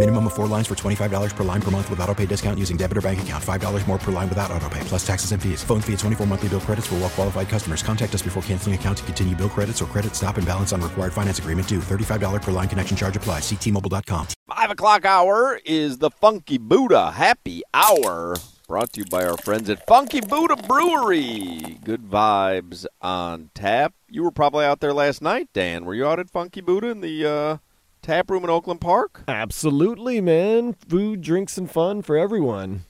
Minimum of four lines for $25 per line per month with auto pay discount using debit or bank account. $5 more per line without auto pay, plus taxes and fees. Phone fee at 24 monthly bill credits for well qualified customers. Contact us before canceling account to continue bill credits or credit stop and balance on required finance agreement due. $35 per line connection charge applies. Ctmobile.com. Five o'clock hour is the Funky Buddha Happy Hour. Brought to you by our friends at Funky Buddha Brewery. Good vibes on tap. You were probably out there last night, Dan. Were you out at Funky Buddha in the uh, tap room in Oakland Park? Absolutely, man. Food, drinks, and fun for everyone.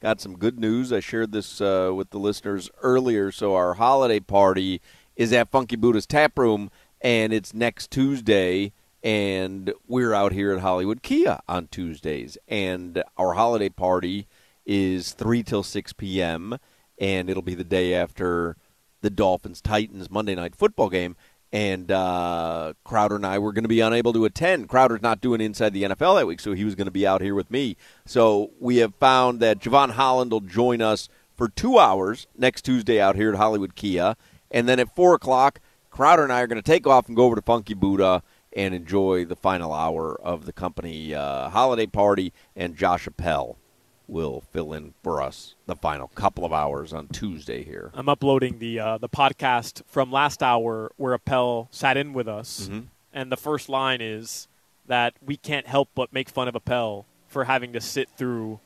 Got some good news. I shared this uh, with the listeners earlier. So our holiday party is at Funky Buddha's Tap Room, and it's next Tuesday. And we're out here at Hollywood Kia on Tuesdays, and our holiday party is three till six p.m. And it'll be the day after the Dolphins Titans Monday night football game. And uh, Crowder and I were going to be unable to attend. Crowder's not doing inside the NFL that week, so he was going to be out here with me. So we have found that Jevon Holland will join us for two hours next Tuesday out here at Hollywood Kia. And then at 4 o'clock, Crowder and I are going to take off and go over to Funky Buddha and enjoy the final hour of the company uh, holiday party. And Josh Appel will fill in for us the final couple of hours on Tuesday here. I'm uploading the uh, the podcast from last hour where Appel sat in with us, Mhm. and the first line is that we can't help but make fun of Appel for having to sit through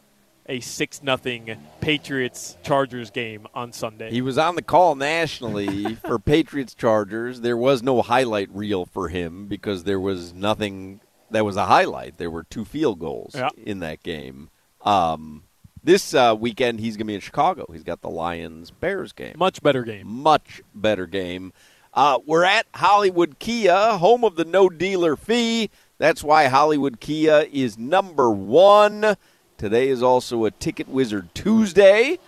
a six nothing Patriots Chargers game on Sunday. He was on the call nationally for Patriots Chargers. There was no highlight reel for him because there was nothing that was a highlight. There were two field goals Yeah. in that game. Um, this uh, weekend, he's going to be in Chicago. He's got the Lions Bears game. Much better game. Much better game. Uh, we're at Hollywood Kia, home of the no dealer fee. That's why Hollywood Kia is number one. Today is also a Ticket Wizard Tuesday.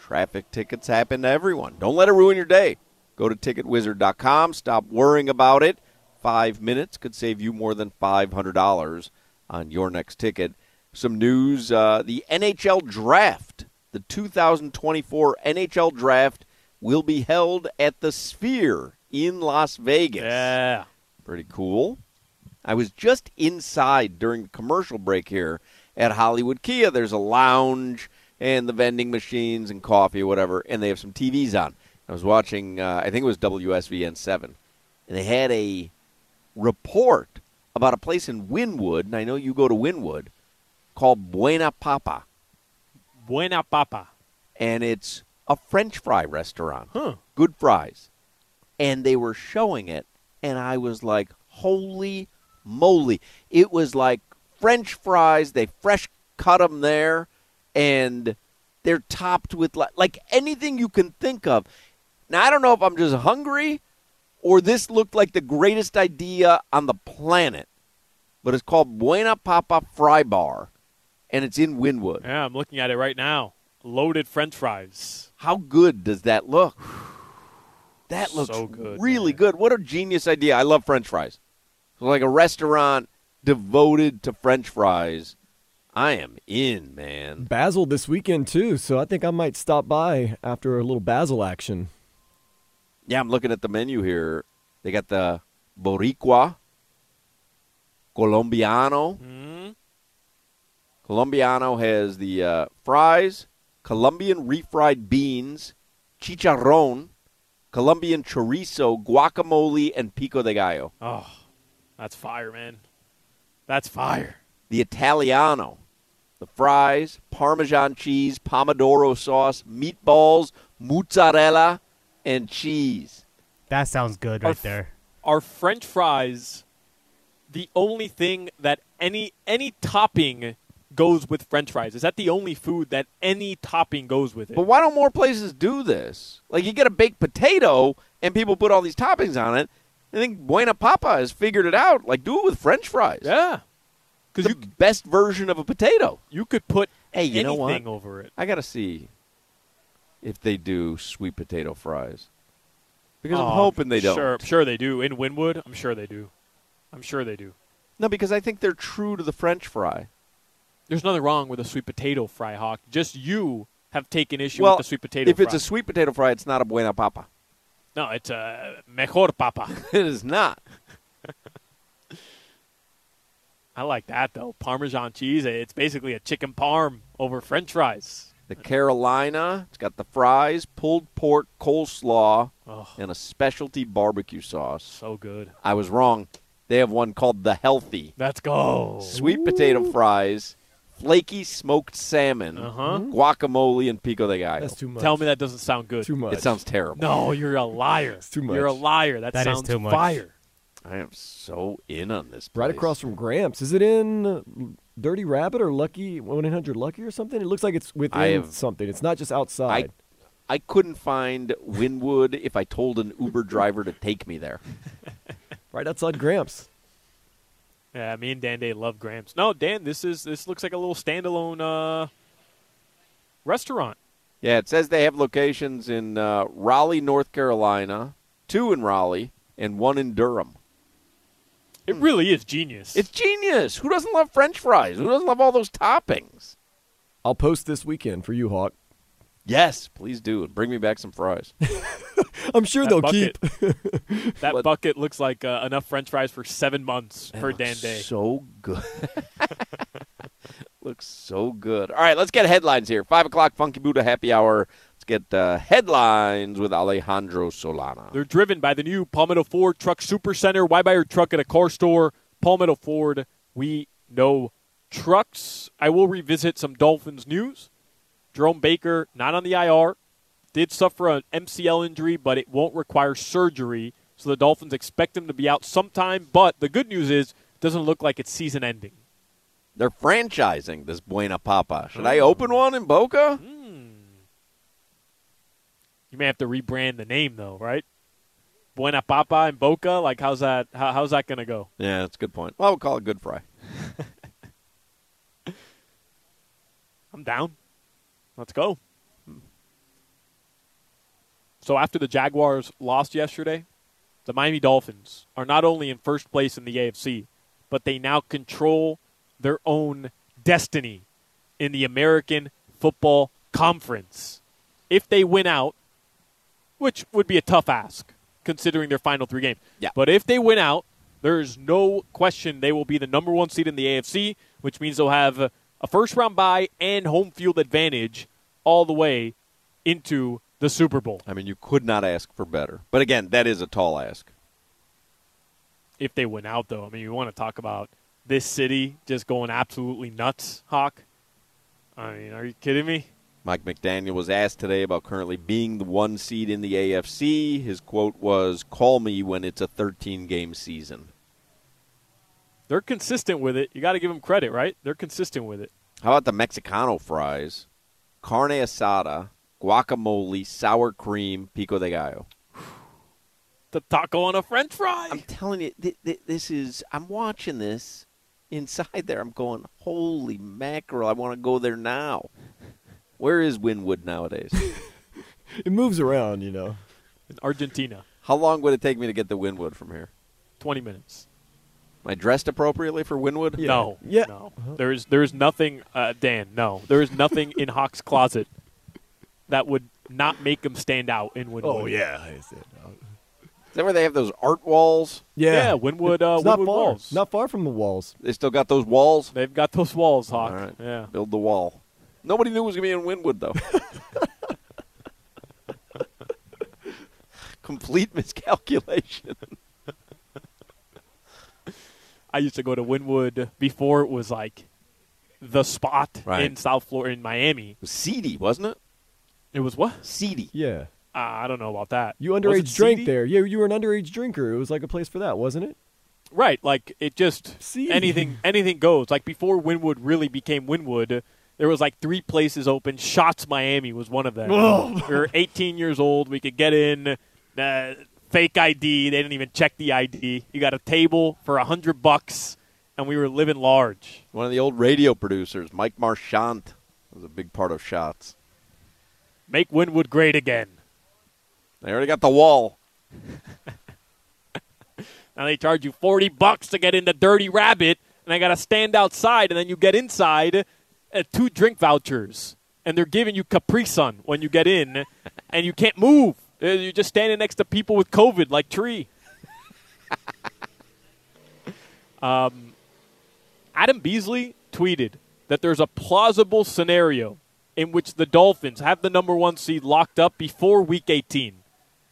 Traffic tickets happen to everyone. Don't let it ruin your day. Go to ticketwizard.com. Stop worrying about it. Five minutes could save you more than $500 on your next ticket. Some news uh, the NHL draft, the 2024 NHL draft, will be held at the Sphere in Las Vegas. Yeah. Pretty cool. I was just inside during the commercial break here at Hollywood Kia. There's a lounge and the vending machines and coffee or whatever, and they have some TVs on. I was watching, uh, I think it was WSVN 7, and they had a report about a place in Wynwood, and I know you go to Wynwood, called Buena Papa, Buena Papa. and it's a French fry restaurant. Huh. Good fries. And they were showing it, and I was like, holy moly. It was like French fries. They fresh cut them there, and they're topped with like, like anything you can think of. Now, I don't know if I'm just hungry or this looked like the greatest idea on the planet, but it's called Buena Papa Fry Bar, and it's in Wynwood. Yeah, I'm looking at it right now. Loaded French fries. How good does that look? That looks So good, really good. What a genius idea. I love French fries. So like a restaurant devoted to French fries. I am in, man. Basel this weekend too, so I think I might stop by after a little Basel action. Yeah, I'm looking at the menu here. They got the Boricua, Colombiano. Mm. Colombiano has the uh, fries, Colombian refried beans, chicharron, Colombian chorizo, guacamole, and pico de gallo. Oh, that's fire, man. That's fire. The Italiano, the fries, Parmesan cheese, Pomodoro sauce, meatballs, mozzarella, and cheese. That sounds good Our right f- there. Are French fries the only thing that any any topping goes with French fries? Is that the only food that any topping goes with it? But why don't more places do this? Like you get a baked potato and people put all these toppings on it. I think Buena Papa has figured it out. Like do it with French fries. yeah, because the best version of a potato. you could put Hey, you know anything what? over it. I got to see if they do sweet potato fries because I'm Oh, hoping they don't. Sure, sure they do. In Wynwood, I'm sure they do. I'm sure they do. No, because I think they're true to the French fry. There's nothing wrong with a sweet potato fry, Hoch. Just you have taken issue well, with the sweet potato if fry. it's a sweet potato fry, it's not a Buena Papa. no, it's a mejor papa. it is not. I like that though. Parmesan cheese. It's basically a chicken parm over French fries. The Carolina, it's got the fries, pulled pork, coleslaw, Oh, and a specialty barbecue sauce. so good. I was wrong. They have one called the Healthy. Let's go. Sweet potato fries, flaky smoked salmon, Uh-huh. guacamole, and pico de gallo. That's too much. Tell me that doesn't sound good. Too much. It sounds terrible. No, you're a liar. too much. You're a liar. That, That is sounds too much. fire. I am so in on this. Right across from Gramps. Is it in Dirty Rabbit or Lucky 1-800 Lucky or something? It looks like it's within have- something. It's not just outside. I couldn't find Wynwood if I told an Uber driver to take me there. Right outside Gramps. Yeah, me and Dan Day love Gramps. No, Dan, this is this looks like a little standalone uh, restaurant. Yeah, it says they have locations in uh, Raleigh, North Carolina, two in Raleigh, and one in Durham. It really is genius. It's genius. Who doesn't love French fries? Who doesn't love all those toppings? I'll post this weekend for you, Hoch. Yes, please do. and Bring me back some fries. I'm sure That they'll bucket. keep. that What- bucket looks like uh, enough French fries for seven months for It Dan Day. So good. looks so good. All right, let's get headlines here. Five o'clock, Funky Buddha happy hour. Let's get uh, headlines with Alejandro Solana. They're driven by the new Palmetto Ford Truck Super Center. Why buy your truck at a car store? Palmetto Ford, we know trucks. I will revisit some Dolphins news. Jerome Baker, not on the IR, did suffer an MCL injury, but it won't require surgery. So the Dolphins expect him to be out sometime. But the good news is, it doesn't look like it's season ending. They're franchising this Buena Papa. Should I open one in Boca? Hmm. You may have to rebrand the name though, right? Buena Papa in Boca. Like, how's that? How, how's that going to go? Yeah, that's a good point. Well, we'll call it Good Fry. I'm down. Let's go. So after the Jaguars lost yesterday, the Miami Dolphins are not only in first place in the AFC, but they now control their own destiny in the American Football Conference. If they win out, which would be a tough ask considering their final three games. Yeah. But if they win out, there's no question they will be the number one seed in the AFC, which means they'll have a first round bye and home field advantage all the way into the Super Bowl. I mean, you could not ask for better. But again, that is a tall ask. If they win out, though, I mean, you want to talk about this city just going absolutely nuts, Hoch. I mean, are you kidding me? Mike McDaniel was asked today about currently being the one seed in the AFC. His quote was, Call me when it's a 13 game season. They're consistent with it. You got to give them credit, right? They're consistent with it. How about the Mexicano fries? Carne asada, guacamole, sour cream, pico de gallo. The taco on a French fry. I'm telling you, th- th- this is. I'm watching this inside there. I'm going, holy mackerel! I want to go there now. Where is Wynwood nowadays? It moves around, you know. in Argentina, How long would it take me to get to Wynwood from here? 20 minutes. Am I dressed appropriately for Wynwood? No, Yeah. no. There's there's nothing, uh, Dan. No, there is nothing in Hoch's closet that would not make him stand out in Wynwood. Oh yeah, I said. uh, Is that where they have those art walls? Yeah, yeah. Wynwood, uh, it's not Wynwood far. walls. Not far from the walls. They still got those walls? They've got those walls, Hoch. All right. Yeah. Build the wall. Nobody knew it was going to be in Wynwood, though. Complete miscalculation. I used to go to Wynwood before it was like the spot Right. in South Florida, in Miami. It was seedy, wasn't it? It was what? Seedy. Yeah, Uh, I don't know about that. you underage it drank seedy? there. Yeah, you were an underage drinker. It was like a place for that, wasn't it? Right, like it just See? anything anything goes. Like before Wynwood really became Wynwood, there was like three places open. Shots Miami was one of them. we were 18 years old. We could get in. Uh, fake ID. They didn't even check the ID. You got a table for a hundred bucks, and we were living large. One of the old radio producers, Mike Marchant, was a big part of shots. Make Wynwood great again. They already got the wall. Now they charge you 40 bucks to get in the Dirty Rabbit, and I got to stand outside, and then you get inside at two drink vouchers, and they're giving you Capri Sun when you get in, and you can't move. Uh, You're just standing next to people with COVID, like Tree. um, Adam Beasley tweeted that there's a plausible scenario in which the Dolphins have the number one seed locked up before Week 18.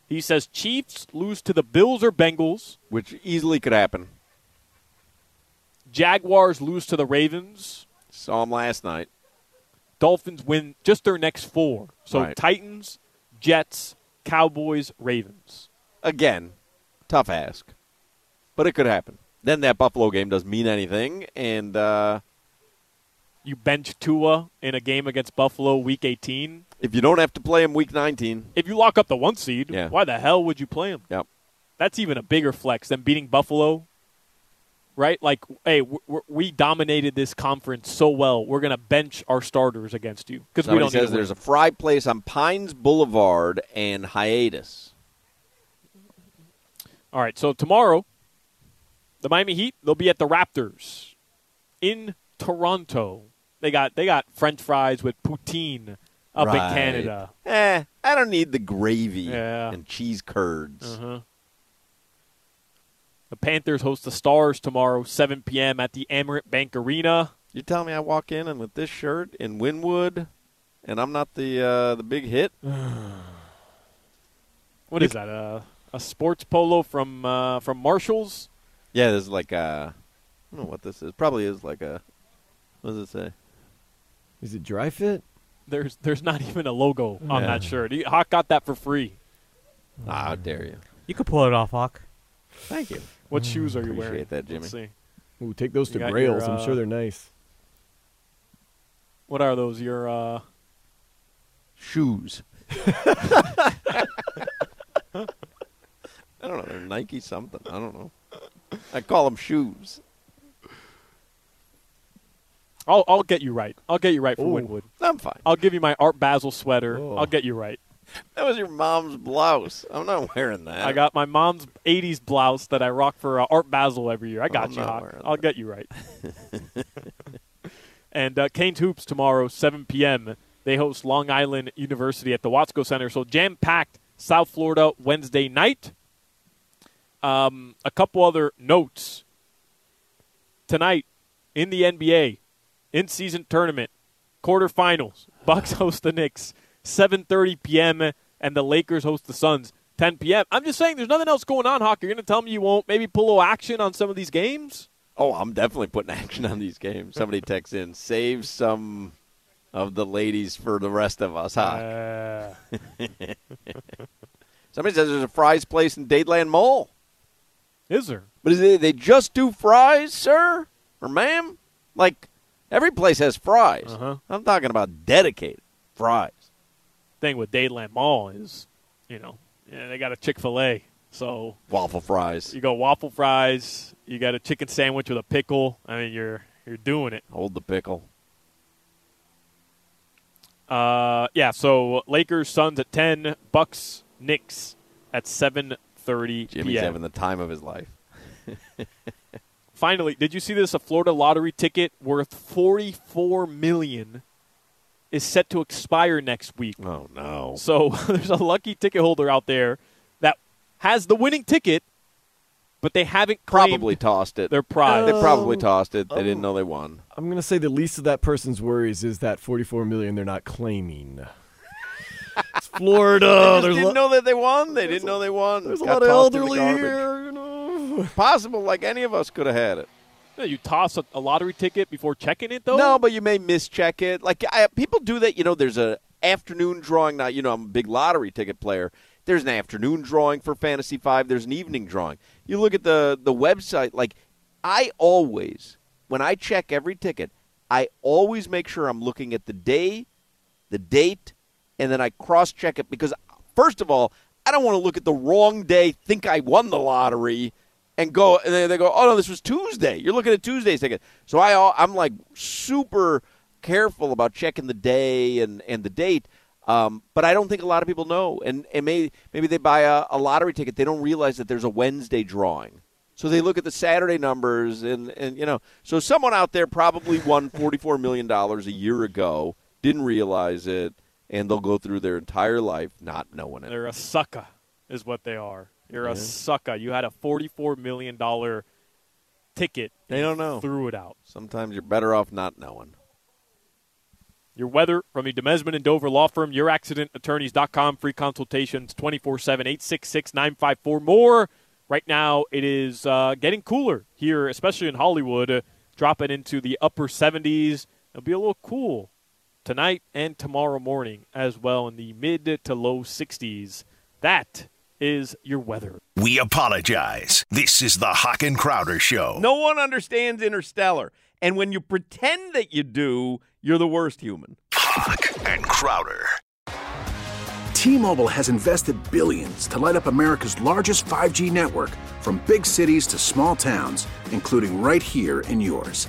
He says Chiefs lose to the Bills or Bengals. Which easily could happen. Jaguars lose to the Ravens. Saw him last night. Dolphins win just their next four. So Right. Titans, Jets, Cowboys, Ravens. Again, tough ask. But it could happen. Then that Buffalo game doesn't mean anything, and uh, You bench Tua in a game against Buffalo week 18. if you don't have to play him week 19, If you lock up the one seed, Yeah. why the hell would you play him? yep. That's even a bigger flex than beating Buffalo. Right? Like, hey, we we dominated this conference so well. We're going to bench our starters against you because we don't says need there's a fry place on Pines Boulevard and Hiatus. All right, so tomorrow, the Miami Heat they'll be at the Raptors in Toronto. They got they got French fries with poutine up in Canada. Eh, I don't need the gravy Yeah. and cheese curds. Uh-huh. The Panthers host the Stars tomorrow, 7 p.m. at the Amerant Bank Arena. You tell me I walk in and with this shirt in Wynwood, and I'm not the uh, the big hit. What is that? A a sports polo from uh, from Marshalls? Yeah, there's like a, I don't know what this is. Probably is like a, what does it say? Is it dry fit? There's there's not even a logo on Yeah. that shirt. He- Hoch got that for free. Ah, how dare you? You could pull it off, Hoch. Thank you. What shoes are you wearing? Appreciate that, Jimmy. Let's see. Ooh, take those You to Grails. your, I'm uh, sure they're nice. What are those? Your uh, Shoes. I don't know. They're Nike something. I don't know. I call them shoes. I'll I'll get you right. I'll get you right for Ooh. Wynwood. I'm fine. I'll give you my Art Basel sweater. Oh. I'll get you right. That was your mom's blouse. I'm not wearing that. I got my mom's '80s blouse that I rock for uh, Art Basel every year. I got I'm you, Hoch. I'll that. get you right. and uh, Canes hoops tomorrow, 7 p.m. They host Long Island University at the Watsco Center. So jam-packed South Florida Wednesday night. Um, a couple other notes tonight in the NBA in-season tournament quarterfinals. Bucks host the Knicks 7:30 p.m. and the Lakers host the Suns 10 p.m. I'm just saying, there's nothing else going on. Hoch, you're going to tell me you won't maybe pull a little action on some of these games? Oh, I'm definitely putting action on these games. Somebody texts in, save some of the ladies for the rest of us, huh? Uh, Somebody says there's a fries place in Dadeland Mall. is there? But is it, they just do fries, sir? Or ma'am? Like, every place has fries. Uh-huh. I'm talking about dedicated fries. Thing with Dadeland Mall is, you know, yeah, they got a Chick Fil A, so Waffle fries. you go waffle fries. You got a chicken sandwich with a pickle. I mean, you're you're doing it. Hold the pickle. Uh, yeah. So Lakers, Suns at ten, Bucks, Knicks at seven thirty Jimmy's p.m. having the time of his life. Finally, did you see this? A Florida lottery ticket worth forty-four million is set to expire next week. Oh, no. So there's a lucky ticket holder out there that has the winning ticket, but they haven't Probably tossed it. their prize. They probably Um, tossed it. They oh. didn't know they won. I'm gonna say the least of that person's worries is that 44 million they're not claiming. it's Florida. They just didn't lo- know that they won. They didn't know they won. there's a Got lot of tossed in the elderly garbage. here. You know. Possible, like any of us could have had it. You toss a, a lottery ticket before checking it, though. No, but you may mischeck it. Like I, people do that. You know, there's a afternoon drawing. Now, you know, I'm a big lottery ticket player. There's an afternoon drawing for Fantasy Five. There's an evening drawing. You look at the the website. Like I always, when I check every ticket, I always make sure I'm looking at the day, the date, and then I cross check it because first of all, I don't want to look at the wrong day, think I won the lottery, and go and then they go, oh no, this was Tuesday. You're looking at Tuesday's ticket. So I I'm like super careful about checking the day and and the date. Um, but I don't think a lot of people know, and and maybe maybe they buy a, a lottery ticket, they don't realize that there's a Wednesday drawing. So they look at the Saturday numbers, and, and you know, so someone out there probably won $44 million a year ago, didn't realize it, and they'll go through their entire life not knowing it. They're a sucker, is what they are. You're Yeah. a sucker. You had a $44 million ticket. They don't know. Threw it out. Sometimes you're better off not knowing. Your weather from the Demesman and Dover Law Firm, youraccidentattorneys.com. Free consultations 24 7, 866 954 more. Right now, it is uh, getting cooler here, especially in Hollywood, uh, dropping into the upper 70s. It'll be a little cool tonight and tomorrow morning as well in the mid to low 60s. That is your weather. We apologize. This is the Hoch and Crowder Show. No one understands Interstellar. And when you pretend that you do, you're the worst human. Hoch and Crowder. T-Mobile has invested billions to light up America's largest 5G network from big cities to small towns, including right here in yours.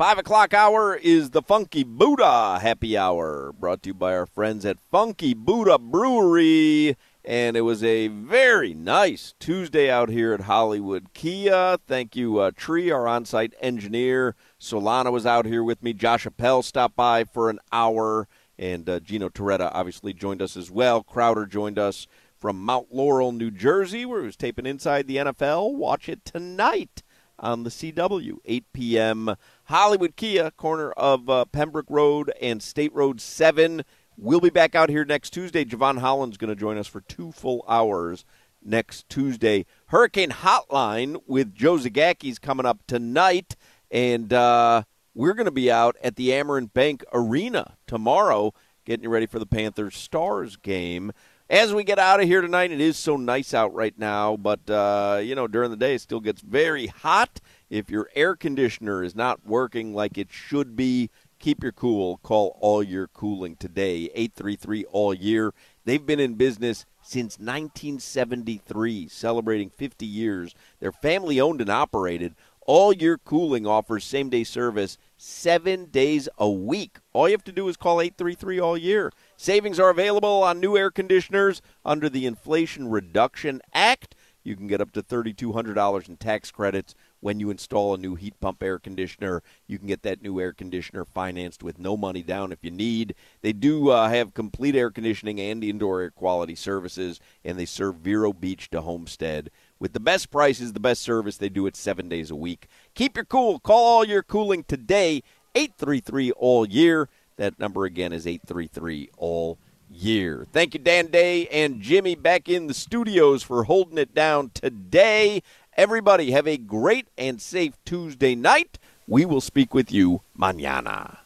Five o'clock hour is the Funky Buddha Happy Hour, brought to you by our friends at Funky Buddha Brewery. And it was a very nice Tuesday out here at Hollywood Kia. Thank you, uh, Tree, our on site engineer. Solana was out here with me. Josh Appel stopped by for an hour. And uh, Gino Torretta obviously joined us as well. Crowder joined us from Mount Laurel, New Jersey, where he was taping Inside the NFL. Watch it tonight on the CW, 8 p.m. Hollywood Kia, corner of uh, Pembroke Road and State Road 7. We'll be back out here next Tuesday. Jevon Holland's going to join us for two full hours next Tuesday. Hurricane Hotline with Joe Zagacki's coming up tonight, and uh, we're going to be out at the Amerant Bank Arena tomorrow, getting you ready for the Panthers Stars game. As we get out of here tonight, it is so nice out right now, but uh, you know during the day it still gets very hot. If your air conditioner is not working like it should be, keep your cool. Call All Year Cooling today, 833 All Year. They've been in business since 1973, celebrating 50 years. They're family owned and operated. All Year Cooling offers same day service seven days a week. All you have to do is call 833 All Year. Savings are available on new air conditioners under the Inflation Reduction Act. You can get up to $3,200 in tax credits when you install a new heat pump air conditioner. You can get that new air conditioner financed with no money down if you need. They do uh, have complete air conditioning and indoor air quality services, and they serve Vero Beach to Homestead. With the best prices, the best service, they do it seven days a week. Keep your cool. Call all your cooling today, 833 all year. That number again is 833 all year. Thank you, Dan Day and Jimmy, back in the studios for holding it down today. Everybody, have a great and safe Tuesday night. We will speak with you mañana.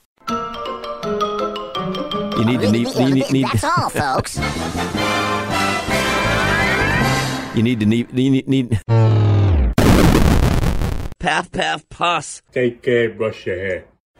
You need to need, you need, need That's all, folks. You need to need need, need Path Path Puss. Take care, brush your hair.